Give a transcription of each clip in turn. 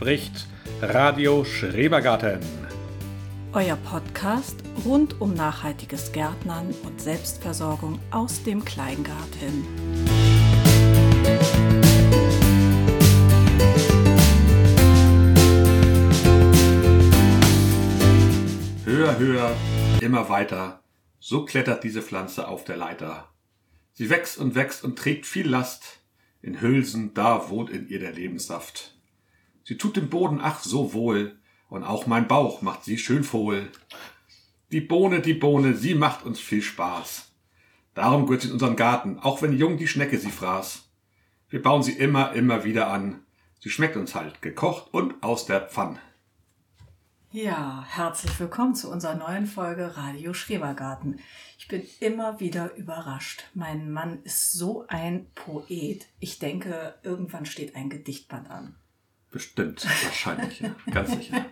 Spricht Radio Schrebergarten. Euer Podcast rund um nachhaltiges Gärtnern und Selbstversorgung aus dem Kleingarten. Höher, höher, immer weiter. So klettert diese Pflanze auf der Leiter. Sie wächst und wächst und trägt viel Last. In Hülsen, da wohnt in ihr der Lebenssaft. Sie tut dem Boden ach so wohl, und auch mein Bauch macht sie schön vohl. Die Bohne, die Bohne, sie macht uns viel Spaß. Darum gehört sie in unseren Garten, auch wenn jung die Schnecke sie fraß. Wir bauen sie immer, immer wieder an. Sie schmeckt uns halt gekocht und aus der Pfann. Ja, herzlich willkommen zu unserer neuen Folge Radio Schrebergarten. Ich bin immer wieder überrascht. Mein Mann ist so ein Poet. Ich denke, irgendwann steht ein Gedichtband an. Bestimmt, wahrscheinlich, ja. ganz sicher.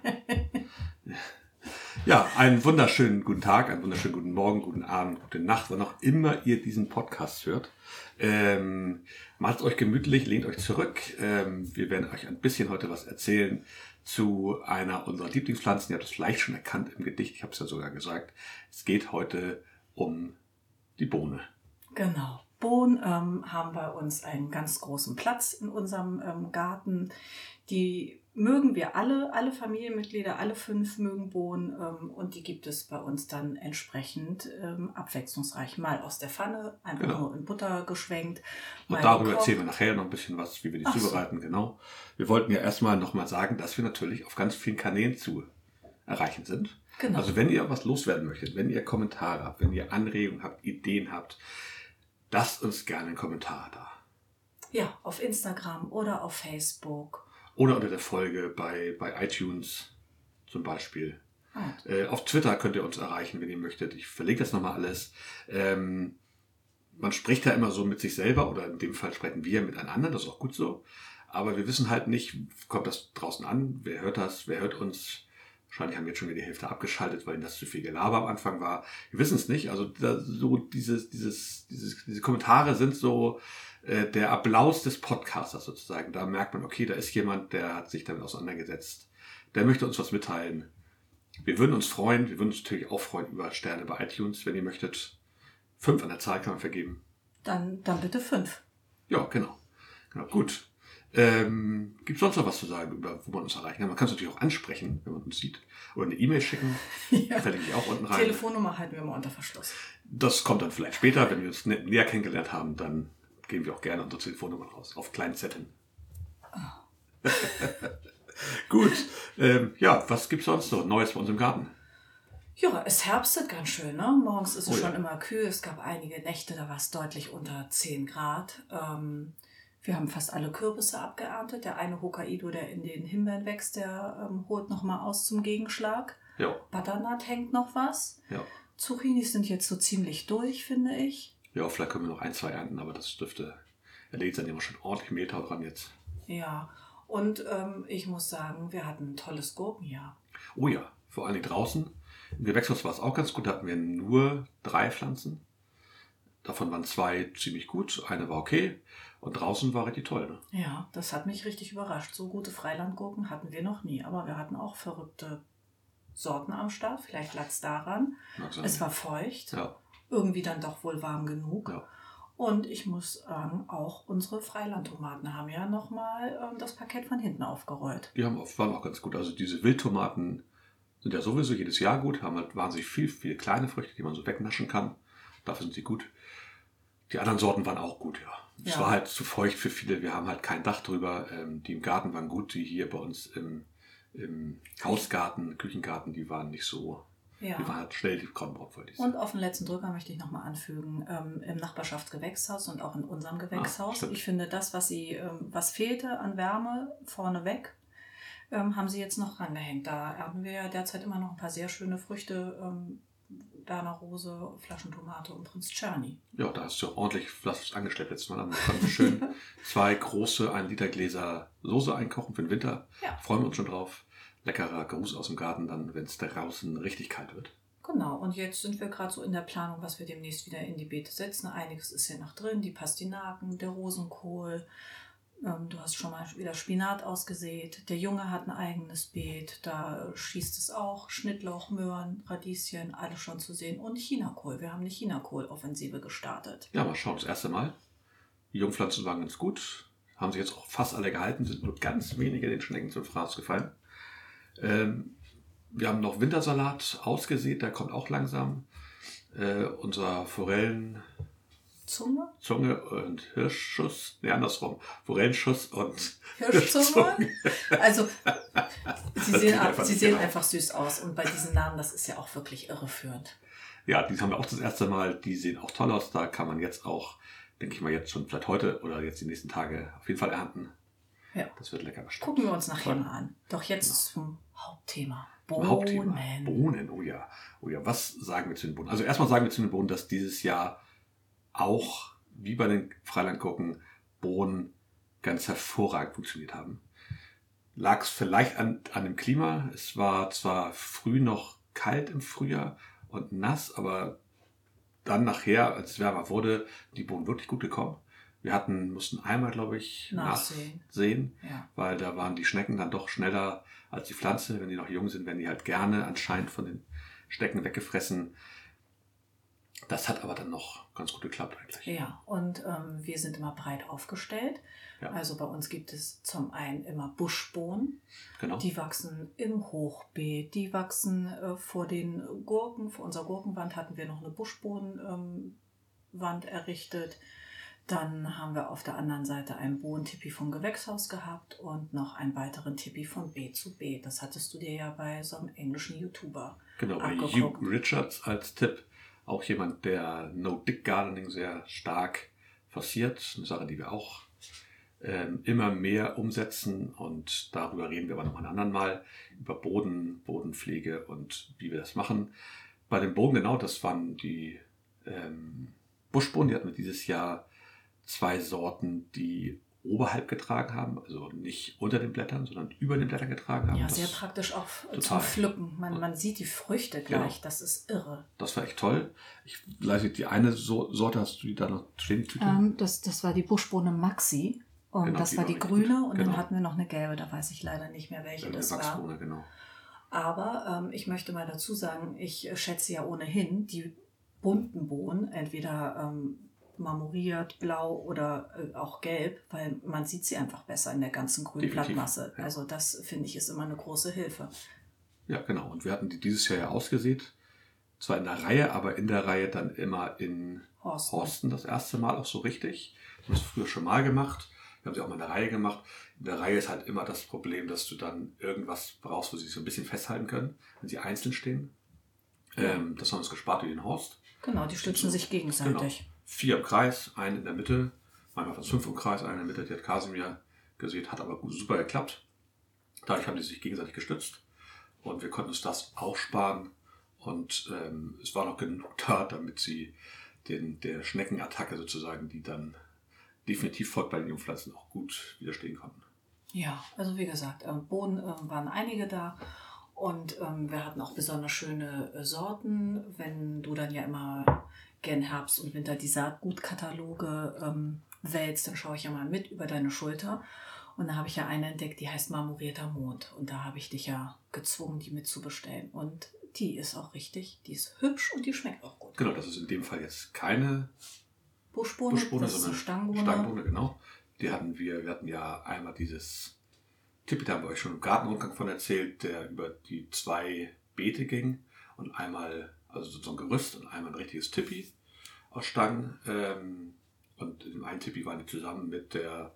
Ja, einen wunderschönen guten Tag, einen wunderschönen guten Morgen, guten Abend, gute Nacht, wann auch immer ihr diesen Podcast hört. Ähm, macht euch gemütlich, lehnt euch zurück. Ähm, wir werden euch ein bisschen heute was erzählen zu einer unserer Lieblingspflanzen. Ihr habt es vielleicht schon erkannt im Gedicht, ich habe es ja sogar gesagt. Es geht heute um die Bohne. Genau. Bohnen ähm, haben bei uns einen ganz großen Platz in unserem ähm, Garten. Die mögen wir alle, alle Familienmitglieder, alle fünf mögen Bohnen ähm, und die gibt es bei uns dann entsprechend ähm, abwechslungsreich. Mal aus der Pfanne, einfach genau. nur in Butter geschwenkt. Und darüber gekocht. erzählen wir nachher noch ein bisschen was, wie wir die Ach zubereiten, so. genau. Wir wollten ja erstmal nochmal sagen, dass wir natürlich auf ganz vielen Kanälen zu erreichen sind. Genau. Also wenn ihr was loswerden möchtet, wenn ihr Kommentare habt, wenn ihr Anregungen habt, Ideen habt, lasst uns gerne einen Kommentar da. Ja, auf Instagram oder auf Facebook oder unter der Folge bei, bei iTunes zum Beispiel. Ah. Äh, auf Twitter könnt ihr uns erreichen, wenn ihr möchtet. Ich verlinke das nochmal alles. Ähm, man spricht ja immer so mit sich selber oder in dem Fall sprechen wir miteinander, das ist auch gut so. Aber wir wissen halt nicht, kommt das draußen an, wer hört das, wer hört uns. Wahrscheinlich haben wir jetzt schon wieder die Hälfte abgeschaltet, weil ihnen das zu viel Gelaber am Anfang war. Wir wissen es nicht. Also da, so dieses, dieses, dieses, diese Kommentare sind so, äh, der Applaus des Podcasters sozusagen. Da merkt man, okay, da ist jemand, der hat sich damit auseinandergesetzt. Der möchte uns was mitteilen. Wir würden uns freuen, wir würden uns natürlich auch freuen über Sterne bei iTunes, wenn ihr möchtet. Fünf an der Zahl kann man vergeben. Dann, dann bitte fünf. Ja, genau. genau gut. Ähm, Gibt es sonst noch was zu sagen, über, wo man uns erreichen kann? Man kann es natürlich auch ansprechen, wenn man uns sieht. Oder eine E-Mail schicken. ja. Verlinke ich auch unten rein. Telefonnummer halten wir mal unter Verschluss. Das kommt dann vielleicht später, wenn wir uns näher kennengelernt haben, dann geben wir auch gerne unsere Telefonnummern raus, auf kleinen Zetteln. Oh. Gut, ähm, ja, was gibt's sonst so Neues bei uns im Garten? Ja, es herbstet ganz schön. Ne? Morgens ist es oh, schon ja. immer kühl. Es gab einige Nächte, da war es deutlich unter 10 Grad. Ähm, wir haben fast alle Kürbisse abgeerntet. Der eine Hokkaido, der in den Himbeeren wächst, der ähm, holt nochmal aus zum Gegenschlag. Ja. Butternut hängt noch was. Ja. Zucchinis sind jetzt so ziemlich durch, finde ich. Ja, vielleicht können wir noch ein, zwei ernten, aber das dürfte erledigt sein. Die haben schon ordentlich Mehltau dran jetzt. Ja, und ähm, ich muss sagen, wir hatten ein tolles Gurkenjahr. Oh ja, vor allem draußen. Im Gewächshaus war es auch ganz gut. Da hatten wir nur drei Pflanzen. Davon waren zwei ziemlich gut, eine war okay und draußen war richtig toll. Ne? Ja, das hat mich richtig überrascht. So gute Freilandgurken hatten wir noch nie, aber wir hatten auch verrückte Sorten am Start. Vielleicht lag es daran. Es war feucht. Ja irgendwie dann doch wohl warm genug. Ja. Und ich muss sagen, auch unsere Freilandtomaten haben ja nochmal ähm, das Parkett von hinten aufgerollt. Die haben, waren auch ganz gut. Also diese Wildtomaten sind ja sowieso jedes Jahr gut, haben halt wahnsinnig viel, viel kleine Früchte, die man so wegnaschen kann. Dafür sind sie gut. Die anderen Sorten waren auch gut, ja. Es ja. war halt zu feucht für viele. Wir haben halt kein Dach drüber. Ähm, die im Garten waren gut, die hier bei uns im, im Hausgarten, Küchengarten, die waren nicht so ja. Die war halt schnell die Kornbrot, wollte ich sagen. Und auf den letzten Drücker möchte ich nochmal anfügen, ähm, im Nachbarschaftsgewächshaus und auch in unserem ah, Gewächshaus. Ah, ich finde, das, was sie, ähm, was fehlte an Wärme vorneweg, ähm, haben sie jetzt noch rangehängt. Da ernten wir ja derzeit immer noch ein paar sehr schöne Früchte. Ähm, Berner Rose, Flaschentomate und Prinz Czerny. Ja, da hast du ordentlich was angeschleppt letztes Mal. Dann schön zwei große 1 Liter Gläser Soße einkochen für den Winter. Ja. Freuen wir uns schon drauf leckerer Gruß aus dem Garten dann, wenn es draußen richtig kalt wird. Genau, und jetzt sind wir gerade so in der Planung, was wir demnächst wieder in die Beete setzen. Einiges ist ja noch drin, die Pastinaken, der Rosenkohl, Ähm, du hast schon mal wieder Spinat ausgesät. Der Junge hat ein eigenes Beet. Da schießt es auch. Schnittlauch, Möhren, Radieschen, alles schon zu sehen. Und Chinakohl. Wir haben eine Chinakohl-Offensive gestartet. Ja, mal schauen, das erste Mal. Die Jungpflanzen waren ganz gut. Haben sich jetzt auch fast alle gehalten. Sind nur ganz wenige den Schnecken zum Fraß gefallen. Ähm, wir haben noch Wintersalat ausgesät. Der kommt auch langsam. Äh, unser Forellen Zunge? Zunge und Hirschschuss. Ne, andersrum. Forellenschuss und Hirschzunge. Also, sie sehen, einfach, sie sehen genau. einfach süß aus. Und bei diesen Namen, das ist ja auch wirklich irreführend. Ja, die haben wir auch das erste Mal. Die sehen auch toll aus. Da kann man jetzt auch, denke ich mal, jetzt schon vielleicht heute oder jetzt die nächsten Tage auf jeden Fall ernten. Ja. Das wird lecker bestimmt. Gucken wir uns nachher mal an. Doch jetzt ja. zum Hauptthema. Bohnen. Hauptthema. Bohnen, oh ja. Oh ja, was sagen wir zu den Bohnen? Also erstmal sagen wir zu den Bohnen, dass dieses Jahr auch, wie bei den Freilandgurken, Bohnen ganz hervorragend funktioniert haben. Lag es vielleicht an, an dem Klima. Es war zwar früh noch kalt im Frühjahr und nass, aber dann nachher, als es wärmer wurde, die Bohnen wirklich gut gekommen. Wir hatten, mussten einmal, glaube ich, nachsehen, nachsehen ja. weil da waren die Schnecken dann doch schneller als die Pflanze. Wenn die noch jung sind, werden die halt gerne anscheinend von den Schnecken weggefressen. Das hat aber dann noch ganz gut geklappt eigentlich. Ja, und ähm, wir sind immer breit aufgestellt. Ja. Also bei uns gibt es zum einen immer Buschbohnen. Genau. Die wachsen im Hochbeet, die wachsen äh, vor den Gurken. Vor unserer Gurkenwand hatten wir noch eine Buschbohnenwand ähm, errichtet. Dann haben wir auf der anderen Seite einen Bohnentipi vom Gewächshaus gehabt und noch einen weiteren Tipi von B zu B. Das hattest du dir ja bei so einem englischen YouTuber Genau, bei Hugh Richards als Tipp auch jemand, der No-Dick Gardening sehr stark forciert. Eine Sache, die wir auch ähm, immer mehr umsetzen und darüber reden wir aber noch ein anderen Mal über Boden, Bodenpflege und wie wir das machen. Bei dem Boden genau, das waren die ähm, Buschbohnen, die hatten wir dieses Jahr zwei Sorten, die oberhalb getragen haben, also nicht unter den Blättern, sondern über den Blättern getragen haben. Ja, das sehr praktisch auch total. zum Pflücken. Man, man sieht die Früchte gleich, genau. das ist irre. Das war echt toll. Ich leise die eine Sorte, hast du die da noch stehen? Ähm, das, das war die Buschbohne Maxi. Und genau, das die war die grüne und genau. dann hatten wir noch eine gelbe, da weiß ich leider nicht mehr, welche das war. Genau. Aber ähm, ich möchte mal dazu sagen, ich schätze ja ohnehin die bunten Bohnen, entweder ähm, marmoriert, blau oder äh, auch gelb, weil man sieht sie einfach besser in der ganzen grünen Blattmasse. Ja. Also das finde ich ist immer eine große Hilfe. Ja, genau. Und wir hatten die dieses Jahr ja ausgesät. Zwar in der Reihe, aber in der Reihe dann immer in Horsten, Horsten das erste Mal auch so richtig. Das haben wir früher schon mal gemacht. Wir haben sie auch mal in der Reihe gemacht. In der Reihe ist halt immer das Problem, dass du dann irgendwas brauchst, wo sie sich so ein bisschen festhalten können, wenn sie einzeln stehen. Ähm, das haben wir uns gespart wie den Horst. Genau, die stützen sich gegenseitig. Genau vier im Kreis, eine in der Mitte, manchmal fast fünf im Kreis, eine in der Mitte, die hat Kasimir gesehen, hat aber super geklappt. Dadurch haben die sich gegenseitig gestützt und wir konnten uns das auch sparen und ähm, es war noch genug da, damit sie den, der Schneckenattacke sozusagen, die dann definitiv folgt bei den Jungpflanzen, auch gut widerstehen konnten. Ja, also wie gesagt, ähm, Boden ähm, waren einige da und ähm, wir hatten auch besonders schöne äh, Sorten. Wenn du dann ja immer gern Herbst und Winter die Saatgutkataloge ähm, wählst, dann schaue ich ja mal mit über deine Schulter. Und da habe ich ja eine entdeckt, die heißt Marmorierter Mond. Und da habe ich dich ja gezwungen, die mitzubestellen. Und die ist auch richtig, die ist hübsch und die schmeckt auch gut. Genau, das ist in dem Fall jetzt keine Buschbohne, Buschbohne das sondern ist Stangenbohne. Stangenbohne, genau. Die hatten wir, wir hatten ja einmal dieses Tippi, da haben wir euch schon im Gartenrundgang von erzählt, der über die zwei Beete ging und einmal also so ein Gerüst und einmal ein richtiges Tippi aus Stangen. Ähm, und in dem einen Tippi waren die zusammen mit der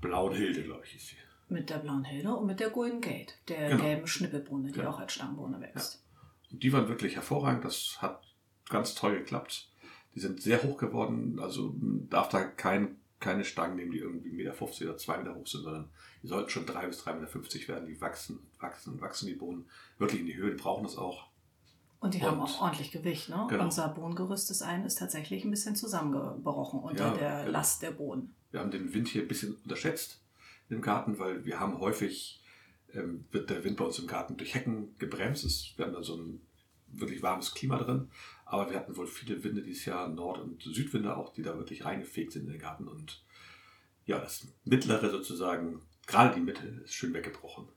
blauen Hilde, glaube ich, ist sie. Mit der blauen Hilde und mit der Golden Gate, der genau. gelben Schnippelbohne, die genau. auch als Stangenbohne wächst. Ja. Und die waren wirklich hervorragend, das hat ganz toll geklappt. Die sind sehr hoch geworden, also darf da kein, keine Stangen nehmen, die irgendwie 1,50 Meter oder 2 Meter hoch sind, sondern die sollten schon 3 bis 3,50 Meter werden. Die wachsen, wachsen, wachsen die Bohnen wirklich in die Höhe, die brauchen das auch. Und die und, haben auch ordentlich Gewicht. Ne? Genau. Unser Bohnengerüst des einen ist tatsächlich ein bisschen zusammengebrochen unter ja, der genau. Last der Bohnen. Wir haben den Wind hier ein bisschen unterschätzt im Garten, weil wir haben häufig, ähm, wird der Wind bei uns im Garten durch Hecken gebremst. Ist, wir haben da so ein wirklich warmes Klima drin. Aber wir hatten wohl viele Winde dieses Jahr, Nord- und Südwinde auch, die da wirklich reingefegt sind in den Garten. Und ja, das mittlere sozusagen, gerade die Mitte, ist schön weggebrochen.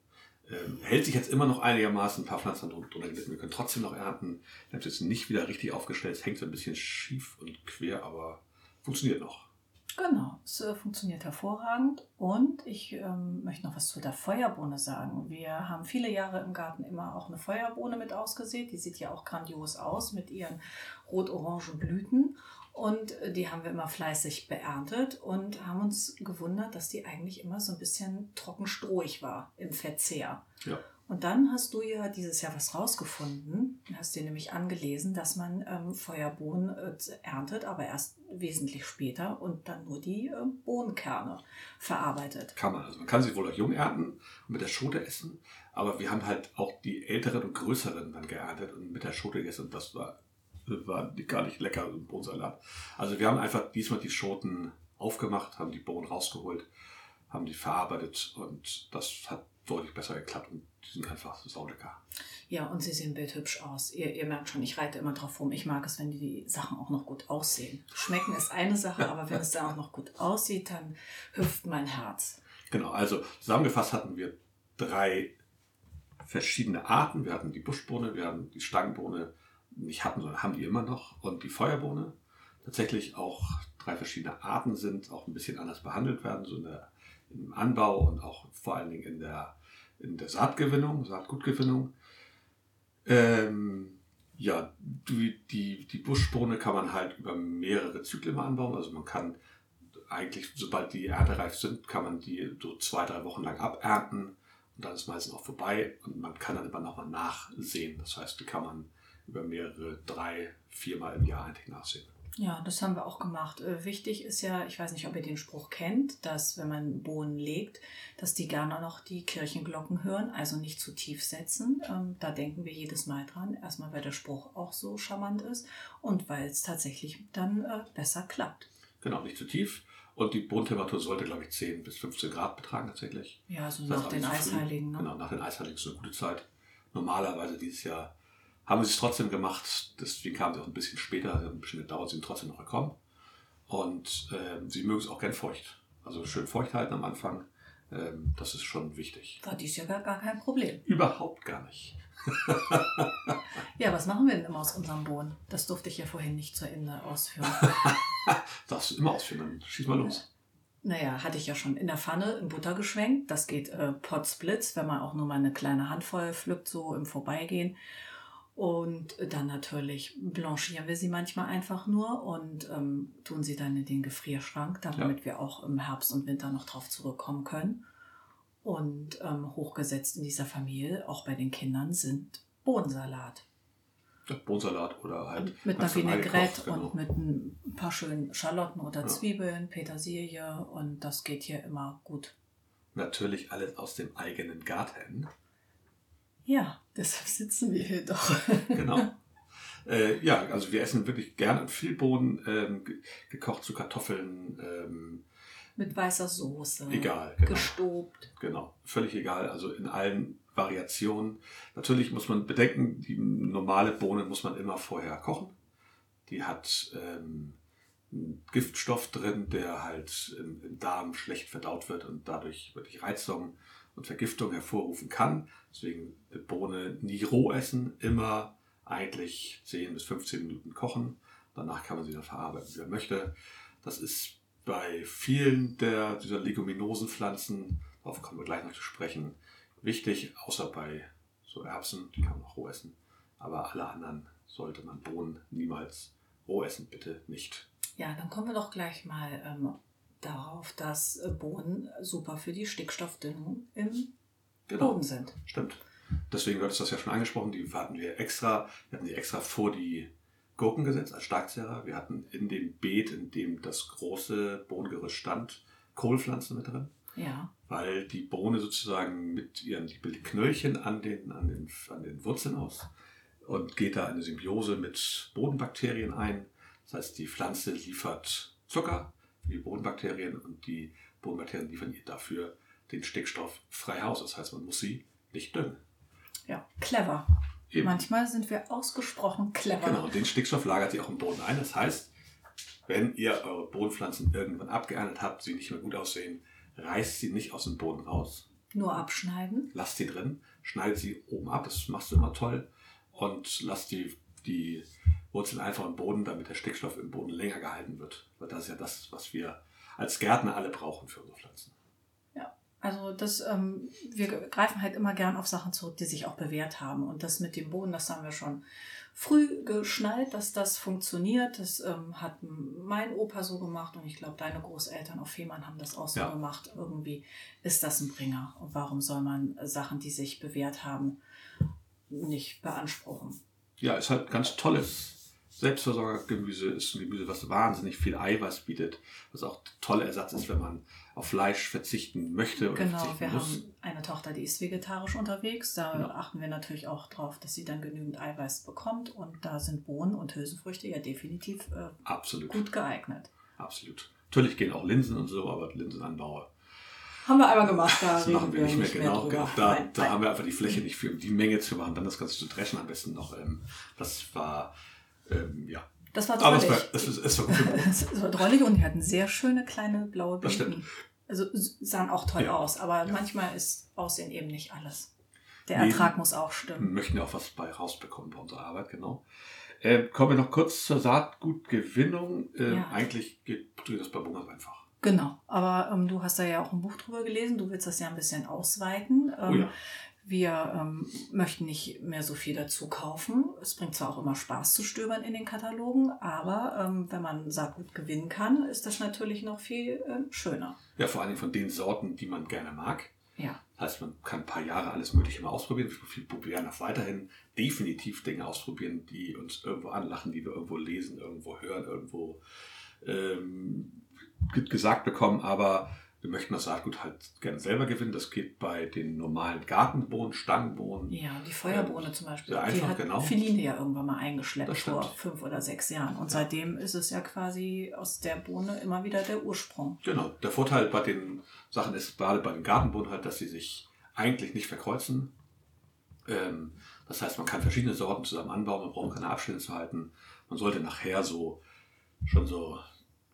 Ähm, hält sich jetzt immer noch einigermaßen, ein paar Pflanzen drunter gelitten. Wir können trotzdem noch ernten. Wir haben es jetzt nicht wieder richtig aufgestellt. Es hängt so ein bisschen schief und quer, aber funktioniert noch. Genau, es äh, funktioniert hervorragend. Und ich ähm, möchte noch was zu der Feuerbohne sagen. Wir haben viele Jahre im Garten immer auch eine Feuerbohne mit ausgesät. Die sieht ja auch grandios aus mit ihren rot-orangen Blüten. Und äh, die haben wir immer fleißig beerntet und haben uns gewundert, dass die eigentlich immer so ein bisschen trockenstrohig war im Verzehr. Ja. Und dann hast du ja dieses Jahr was rausgefunden, hast dir nämlich angelesen, dass man ähm, Feuerbohnen äh, erntet, aber erst wesentlich später und dann nur die äh, Bohnenkerne verarbeitet. Kann man. Also man kann sie wohl auch jung ernten und mit der Schote essen, aber wir haben halt auch die älteren und größeren dann geerntet und mit der Schote gegessen und das war, war gar nicht lecker im Bohnensalat. Also wir haben einfach diesmal die Schoten aufgemacht, haben die Bohnen rausgeholt, haben die verarbeitet und das hat deutlich besser geklappt und die sind einfach saulecker. Ja, und sie sehen bildhübsch aus. Ihr, ihr merkt schon, ich reite immer drauf rum. Ich mag es, wenn die Sachen auch noch gut aussehen. Schmecken ist eine Sache, aber wenn es dann auch noch gut aussieht, dann hüpft mein Herz. Genau, also zusammengefasst hatten wir drei verschiedene Arten. Wir hatten die Buschbohne, wir hatten die Stangenbohne, nicht hatten, sondern haben die immer noch, und die Feuerbohne. Tatsächlich auch drei verschiedene Arten sind, auch ein bisschen anders behandelt werden, so in der, im Anbau und auch vor allen Dingen in der in der Saatgewinnung, Saatgutgewinnung. Ähm, ja, die, die, die Buschbohne kann man halt über mehrere Zyklen anbauen. Also man kann eigentlich, sobald die erntereif sind, kann man die so zwei, drei Wochen lang abernten und dann ist meistens auch vorbei und man kann dann immer nochmal nachsehen. Das heißt, die kann man über mehrere, drei, viermal im Jahr eigentlich nachsehen. Ja, das haben wir auch gemacht. Äh, wichtig ist ja, ich weiß nicht, ob ihr den Spruch kennt, dass wenn man Bohnen legt, dass die gerne noch die Kirchenglocken hören, also nicht zu tief setzen. Ähm, da denken wir jedes Mal dran. Erstmal, weil der Spruch auch so charmant ist und weil es tatsächlich dann äh, besser klappt. Genau, nicht zu tief. Und die Bodentemperatur sollte, glaube ich, 10 bis 15 Grad betragen tatsächlich. Ja, so nach den Eisheiligen. Ne? Genau, nach den Eisheiligen ist eine gute Zeit. Normalerweise dieses Jahr haben sie es trotzdem gemacht, deswegen kamen sie auch ein bisschen später, ein bisschen gedauert, sie sind trotzdem noch gekommen. Und äh, sie mögen es auch gern feucht. Also schön feucht halten am Anfang, ähm, das ist schon wichtig. War dies ja gar, gar kein Problem. Überhaupt gar nicht. ja, was machen wir denn immer aus unserem Bohnen? Das durfte ich ja vorhin nicht zu Ende ausführen. Darfst du immer ausführen, dann schieß mal los. Naja, hatte ich ja schon in der Pfanne in Butter geschwenkt. Das geht äh, Potsblitz, wenn man auch nur mal eine kleine Handvoll pflückt, so im Vorbeigehen. Und dann natürlich blanchieren wir sie manchmal einfach nur und ähm, tun sie dann in den Gefrierschrank, damit ja. wir auch im Herbst und Winter noch drauf zurückkommen können. Und ähm, hochgesetzt in dieser Familie, auch bei den Kindern, sind Bohnensalat. Ja, Bohnensalat oder halt. Mit einer Vinaigrette genau. und mit ein paar schönen Schalotten oder ja. Zwiebeln, Petersilie und das geht hier immer gut. Natürlich alles aus dem eigenen Garten. Ja, deshalb sitzen wir hier doch. genau. Äh, ja, also wir essen wirklich gerne viel Bohnen, ähm, gekocht zu Kartoffeln. Ähm, Mit weißer Soße. Egal. Genau. Gestobt. Genau, völlig egal. Also in allen Variationen. Natürlich muss man bedenken, die normale Bohne muss man immer vorher kochen. Die hat ähm, einen Giftstoff drin, der halt im, im Darm schlecht verdaut wird und dadurch wirklich Reizung und Vergiftung hervorrufen kann. Deswegen Bohne nie roh essen, immer eigentlich 10 bis 15 Minuten kochen. Danach kann man sie dann verarbeiten, wie man möchte. Das ist bei vielen der, dieser Leguminosenpflanzen, darauf kommen wir gleich noch zu sprechen, wichtig, außer bei so Erbsen, die kann man auch roh essen. Aber alle anderen sollte man Bohnen niemals roh essen, bitte nicht. Ja, dann kommen wir doch gleich mal ähm, darauf, dass äh, Bohnen super für die Stickstoffdünnung im genau. Boden sind. Stimmt. Deswegen wird es das ja schon angesprochen, die hatten wir extra, wir hatten die extra vor die Gurken gesetzt als Starkzehrer. Wir hatten in dem Beet, in dem das große Bohnengerüst stand, Kohlpflanzen mit drin. Ja. Weil die Bohne sozusagen mit ihren Knöllchen an den, an, den, an den Wurzeln aus und geht da eine Symbiose mit Bodenbakterien ein. Das heißt, die Pflanze liefert Zucker für die Bodenbakterien und die Bodenbakterien liefern ihr dafür den Stickstoff frei Haus. Das heißt, man muss sie nicht düngen. Ja, clever. Eben. Manchmal sind wir ausgesprochen clever. Genau, den Stickstoff lagert sie auch im Boden ein. Das heißt, wenn ihr eure Bodenpflanzen irgendwann abgeerntet habt, sie nicht mehr gut aussehen, reißt sie nicht aus dem Boden raus. Nur abschneiden. Lasst sie drin, schneidet sie oben ab, das machst du immer toll. Und lasst die, die Wurzeln einfach im Boden, damit der Stickstoff im Boden länger gehalten wird. Weil das ist ja das, was wir als Gärtner alle brauchen für unsere Pflanzen. Ja, also das, ähm, wir greifen halt immer gern auf Sachen zurück, die sich auch bewährt haben. Und das mit dem Boden, das haben wir schon früh geschnallt, dass das funktioniert. Das ähm, hat mein Opa so gemacht und ich glaube, deine Großeltern auf Fehmarn haben das auch so ja. gemacht. Irgendwie ist das ein Bringer. Und warum soll man Sachen, die sich bewährt haben, nicht beanspruchen? Ja, ist halt ganz tolles Selbstversorgergemüse ist ein Gemüse, was wahnsinnig viel Eiweiß bietet, was auch ein toller Ersatz ist, wenn man auf Fleisch verzichten möchte oder genau, wir muss. haben eine Tochter, die ist vegetarisch unterwegs. Da ja. achten wir natürlich auch darauf, dass sie dann genügend Eiweiß bekommt. Und da sind Bohnen und Hülsenfrüchte ja definitiv äh, Absolut. gut geeignet. Absolut. Natürlich gehen auch Linsen und so, aber Linsenanbauer. Haben wir einmal gemacht, da das machen wir nicht mehr, nicht genau. Mehr da, nein, da nein. haben wir einfach die Fläche nicht für, um die Menge zu machen, dann das Ganze zu dreschen am besten noch. Ähm, das war ähm, ja. Das war drollig. Aber es war, es, es, war gut es war drollig und die hatten sehr schöne kleine blaue Blüten. Also sahen auch toll ja. aus, aber ja. manchmal ist Aussehen eben nicht alles. Der nee, Ertrag muss auch stimmen. Wir möchten ja auch was bei rausbekommen bei unserer Arbeit, genau. Äh, kommen wir noch kurz zur Saatgutgewinnung. Äh, ja. Eigentlich geht das bei Bungers einfach. Genau, aber ähm, du hast da ja auch ein Buch drüber gelesen, du willst das ja ein bisschen ausweiten. Ähm, oh ja. Wir ähm, möchten nicht mehr so viel dazu kaufen. Es bringt zwar auch immer Spaß zu stöbern in den Katalogen, aber ähm, wenn man Saatgut gewinnen kann, ist das natürlich noch viel äh, schöner. Ja, vor allem von den Sorten, die man gerne mag. Ja. Heißt, man kann ein paar Jahre alles Mögliche mal ausprobieren. Wir probieren auch weiterhin definitiv Dinge ausprobieren, die uns irgendwo anlachen, die wir irgendwo lesen, irgendwo hören, irgendwo ähm, gesagt bekommen. Aber wir möchten das Saatgut halt gerne selber gewinnen. Das geht bei den normalen Gartenbohnen, Stangenbohnen. Ja, die Feuerbohne ähm, zum Beispiel. Sehr einfach, die hat genau. Philine ja irgendwann mal eingeschleppt vor fünf oder sechs Jahren. Und ja. seitdem ist es ja quasi aus der Bohne immer wieder der Ursprung. Genau. Der Vorteil bei den Sachen ist gerade bei den Gartenbohnen halt, dass sie sich eigentlich nicht verkreuzen. Ähm, das heißt, man kann verschiedene Sorten zusammen anbauen, man braucht keine Abstände zu halten. Man sollte nachher so schon so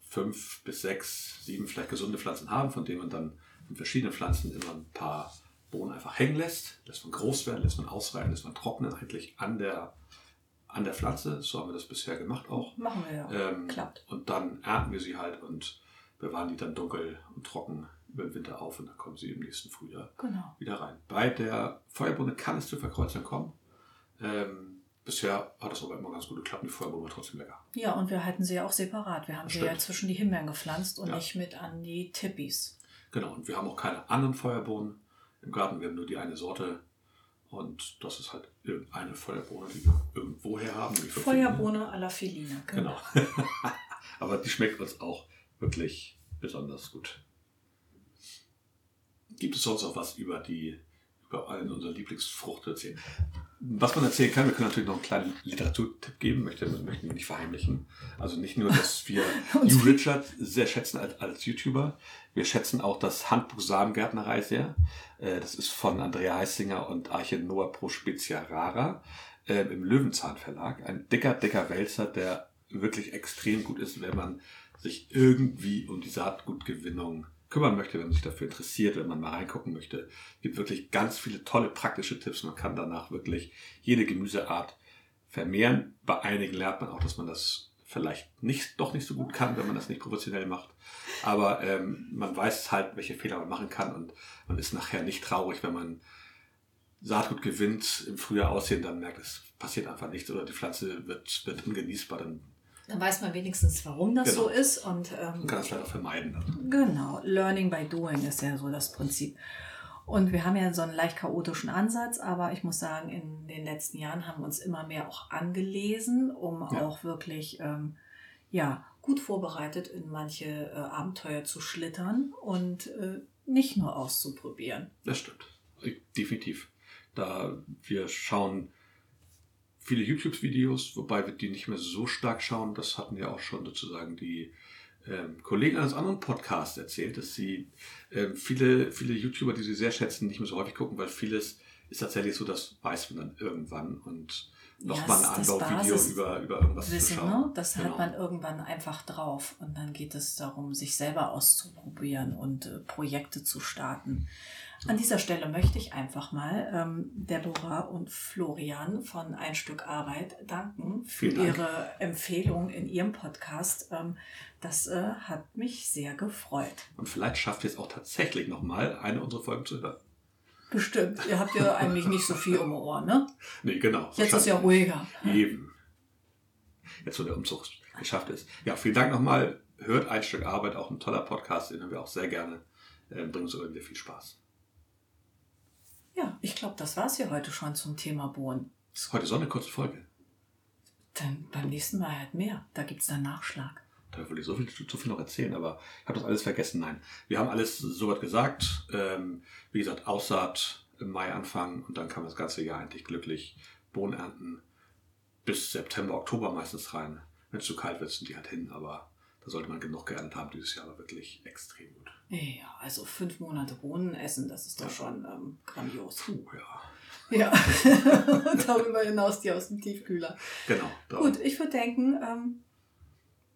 fünf bis sechs, sieben vielleicht gesunde Pflanzen haben, von denen man dann in verschiedenen Pflanzen immer ein paar Bohnen einfach hängen lässt, lässt man groß werden, lässt man ausreiben, lässt man trocknen eigentlich an der, an der Pflanze. So haben wir das bisher gemacht auch. Machen wir ja. Ähm, Klappt. Und dann ernten wir sie halt und bewahren die dann dunkel und trocken über den Winter auf und dann kommen sie im nächsten Frühjahr genau. wieder rein. Bei der Feuerbohne kann es zu Verkreuzern kommen. Ähm, Bisher hat das aber immer ganz gut geklappt. Die Feuerbohnen war trotzdem lecker. Ja, und wir halten sie ja auch separat. Wir haben sie ja zwischen die Himbeeren gepflanzt und ja. nicht mit an die Tippis. Genau, und wir haben auch keine anderen Feuerbohnen im Garten. Wir haben nur die eine Sorte. Und das ist halt irgendeine Feuerbohne, die wir irgendwoher haben. Feuerbohne à la Feline. Genau. genau. aber die schmeckt uns auch wirklich besonders gut. Gibt es sonst auch was über die über allen unsere Lieblingsfrucht erzählen? was man erzählen kann, wir können natürlich noch einen kleinen Literaturtipp geben, möchte, möchten wir nicht verheimlichen. Also nicht nur, dass wir Hugh Richard sehr schätzen als, als YouTuber, wir schätzen auch das Handbuch Samengärtnerei sehr. Äh, das ist von Andrea Heissinger und Arche Noah Pro Specia Rara äh, im Löwenzahn Verlag. Ein dicker, dicker Wälzer, der wirklich extrem gut ist, wenn man sich irgendwie um die Saatgutgewinnung kümmern möchte, wenn man sich dafür interessiert, wenn man mal reingucken möchte. Es gibt wirklich ganz viele tolle praktische Tipps. Man kann danach wirklich jede Gemüseart vermehren. Bei einigen lernt man auch, dass man das vielleicht nicht, doch nicht so gut kann, wenn man das nicht professionell macht. Aber ähm, man weiß halt, welche Fehler man machen kann und man ist nachher nicht traurig, wenn man Saatgut gewinnt, im Frühjahr aussehen, dann merkt, es passiert einfach nichts oder die Pflanze wird, wird ungenießbar, dann dann weiß man wenigstens, warum das genau. so ist. Und, ähm, man kann es leider vermeiden. Dann. Genau, Learning by Doing ist ja so das Prinzip. Und wir haben ja so einen leicht chaotischen Ansatz, aber ich muss sagen, in den letzten Jahren haben wir uns immer mehr auch angelesen, um ja. auch wirklich ähm, ja, gut vorbereitet in manche äh, Abenteuer zu schlittern und äh, nicht nur auszuprobieren. Das stimmt, definitiv. Da wir schauen viele YouTube-Videos, wobei wir die nicht mehr so stark schauen. Das hatten ja auch schon sozusagen die ähm, Kollegen eines anderen Podcasts erzählt, dass sie ähm, viele, viele YouTuber, die sie sehr schätzen, nicht mehr so häufig gucken, weil vieles ist tatsächlich so, das weiß man dann irgendwann und nochmal ja, ein Anlaufvideo über, über irgendwas Wissen, zu schauen. Ne? Das genau. hat man irgendwann einfach drauf. Und dann geht es darum, sich selber auszuprobieren und äh, Projekte zu starten. An dieser Stelle möchte ich einfach mal ähm, Deborah und Florian von Ein Stück Arbeit danken für Dank. ihre Empfehlung in ihrem Podcast. Ähm, das äh, hat mich sehr gefreut. Und vielleicht schafft ihr es auch tatsächlich nochmal, eine unserer Folgen zu hören. Bestimmt. Ihr habt ja eigentlich nicht so viel um Ohr, ne? Nee, genau. Jetzt ist ja ruhiger. Eben. Jetzt, wo der Umzug geschafft ist. Ja, vielen Dank nochmal. Hört ein Stück Arbeit, auch ein toller Podcast, den hören wir auch sehr gerne. Äh, bringt uns irgendwie viel Spaß. Ja, ich glaube, das war es hier heute schon zum Thema Bohnen. Ist heute so eine kurze Folge. Dann beim nächsten Mal halt mehr. Da gibt es dann Nachschlag. Da würde ich so viel, so viel noch erzählen, aber ich habe das alles vergessen. Nein, wir haben alles soweit gesagt. Ähm, wie gesagt, Aussaat im Mai anfangen und dann kann man das ganze Jahr eigentlich glücklich Bohnen ernten. Bis September, Oktober meistens rein. Wenn es zu kalt wird, sind die halt hin, aber da sollte man genug geerntet haben. Dieses Jahr war wirklich extrem gut. Ja, also fünf Monate Bohnen essen, das ist doch ja. schon ähm, grandios. Puh, ja. Ja, darüber hinaus die aus dem Tiefkühler. Genau. Gut, ich würde denken, ähm,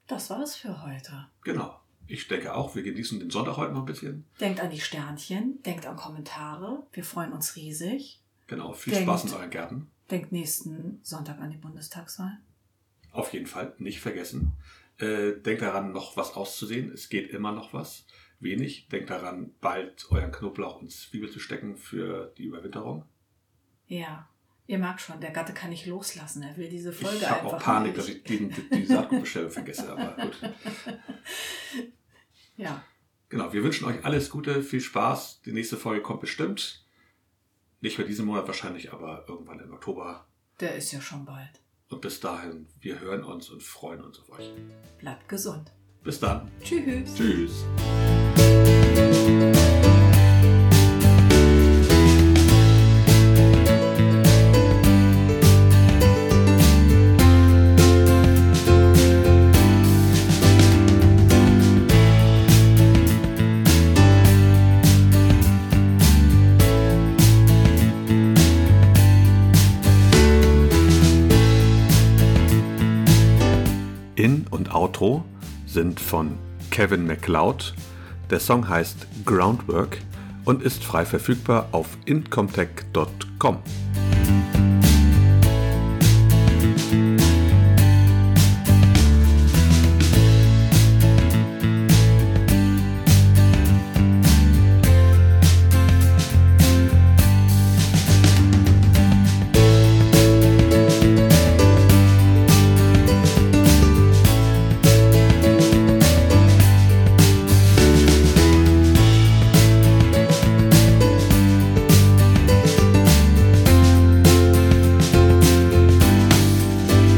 das war's für heute. Genau. Ich denke auch, wir genießen den Sonntag heute noch ein bisschen. Denkt an die Sternchen, denkt an Kommentare. Wir freuen uns riesig. Genau, viel denkt, Spaß in euren Gärten. Denkt nächsten Sonntag an die Bundestagswahl. Auf jeden Fall, nicht vergessen. Äh, denkt daran, noch was auszusehen. Es geht immer noch was. Wenig. Denkt daran, bald euren Knoblauch ins Zwiebel zu stecken für die Überwinterung. Ja. Ihr merkt schon, der Gatte kann nicht loslassen. Er will diese Folge ich einfach. Ich habe auch Panik, dass ich die, die Saatgutbestellung vergesse, aber gut. Ja. Genau, wir wünschen euch alles Gute, viel Spaß. Die nächste Folge kommt bestimmt. Nicht mehr diesen Monat wahrscheinlich, aber irgendwann im Oktober. Der ist ja schon bald. Und bis dahin, wir hören uns und freuen uns auf euch. Bleibt gesund. Bis dann. Tschüss. Tschüss. Outro sind von Kevin MacLeod. Der Song heißt Groundwork und ist frei verfügbar auf incomtech.com.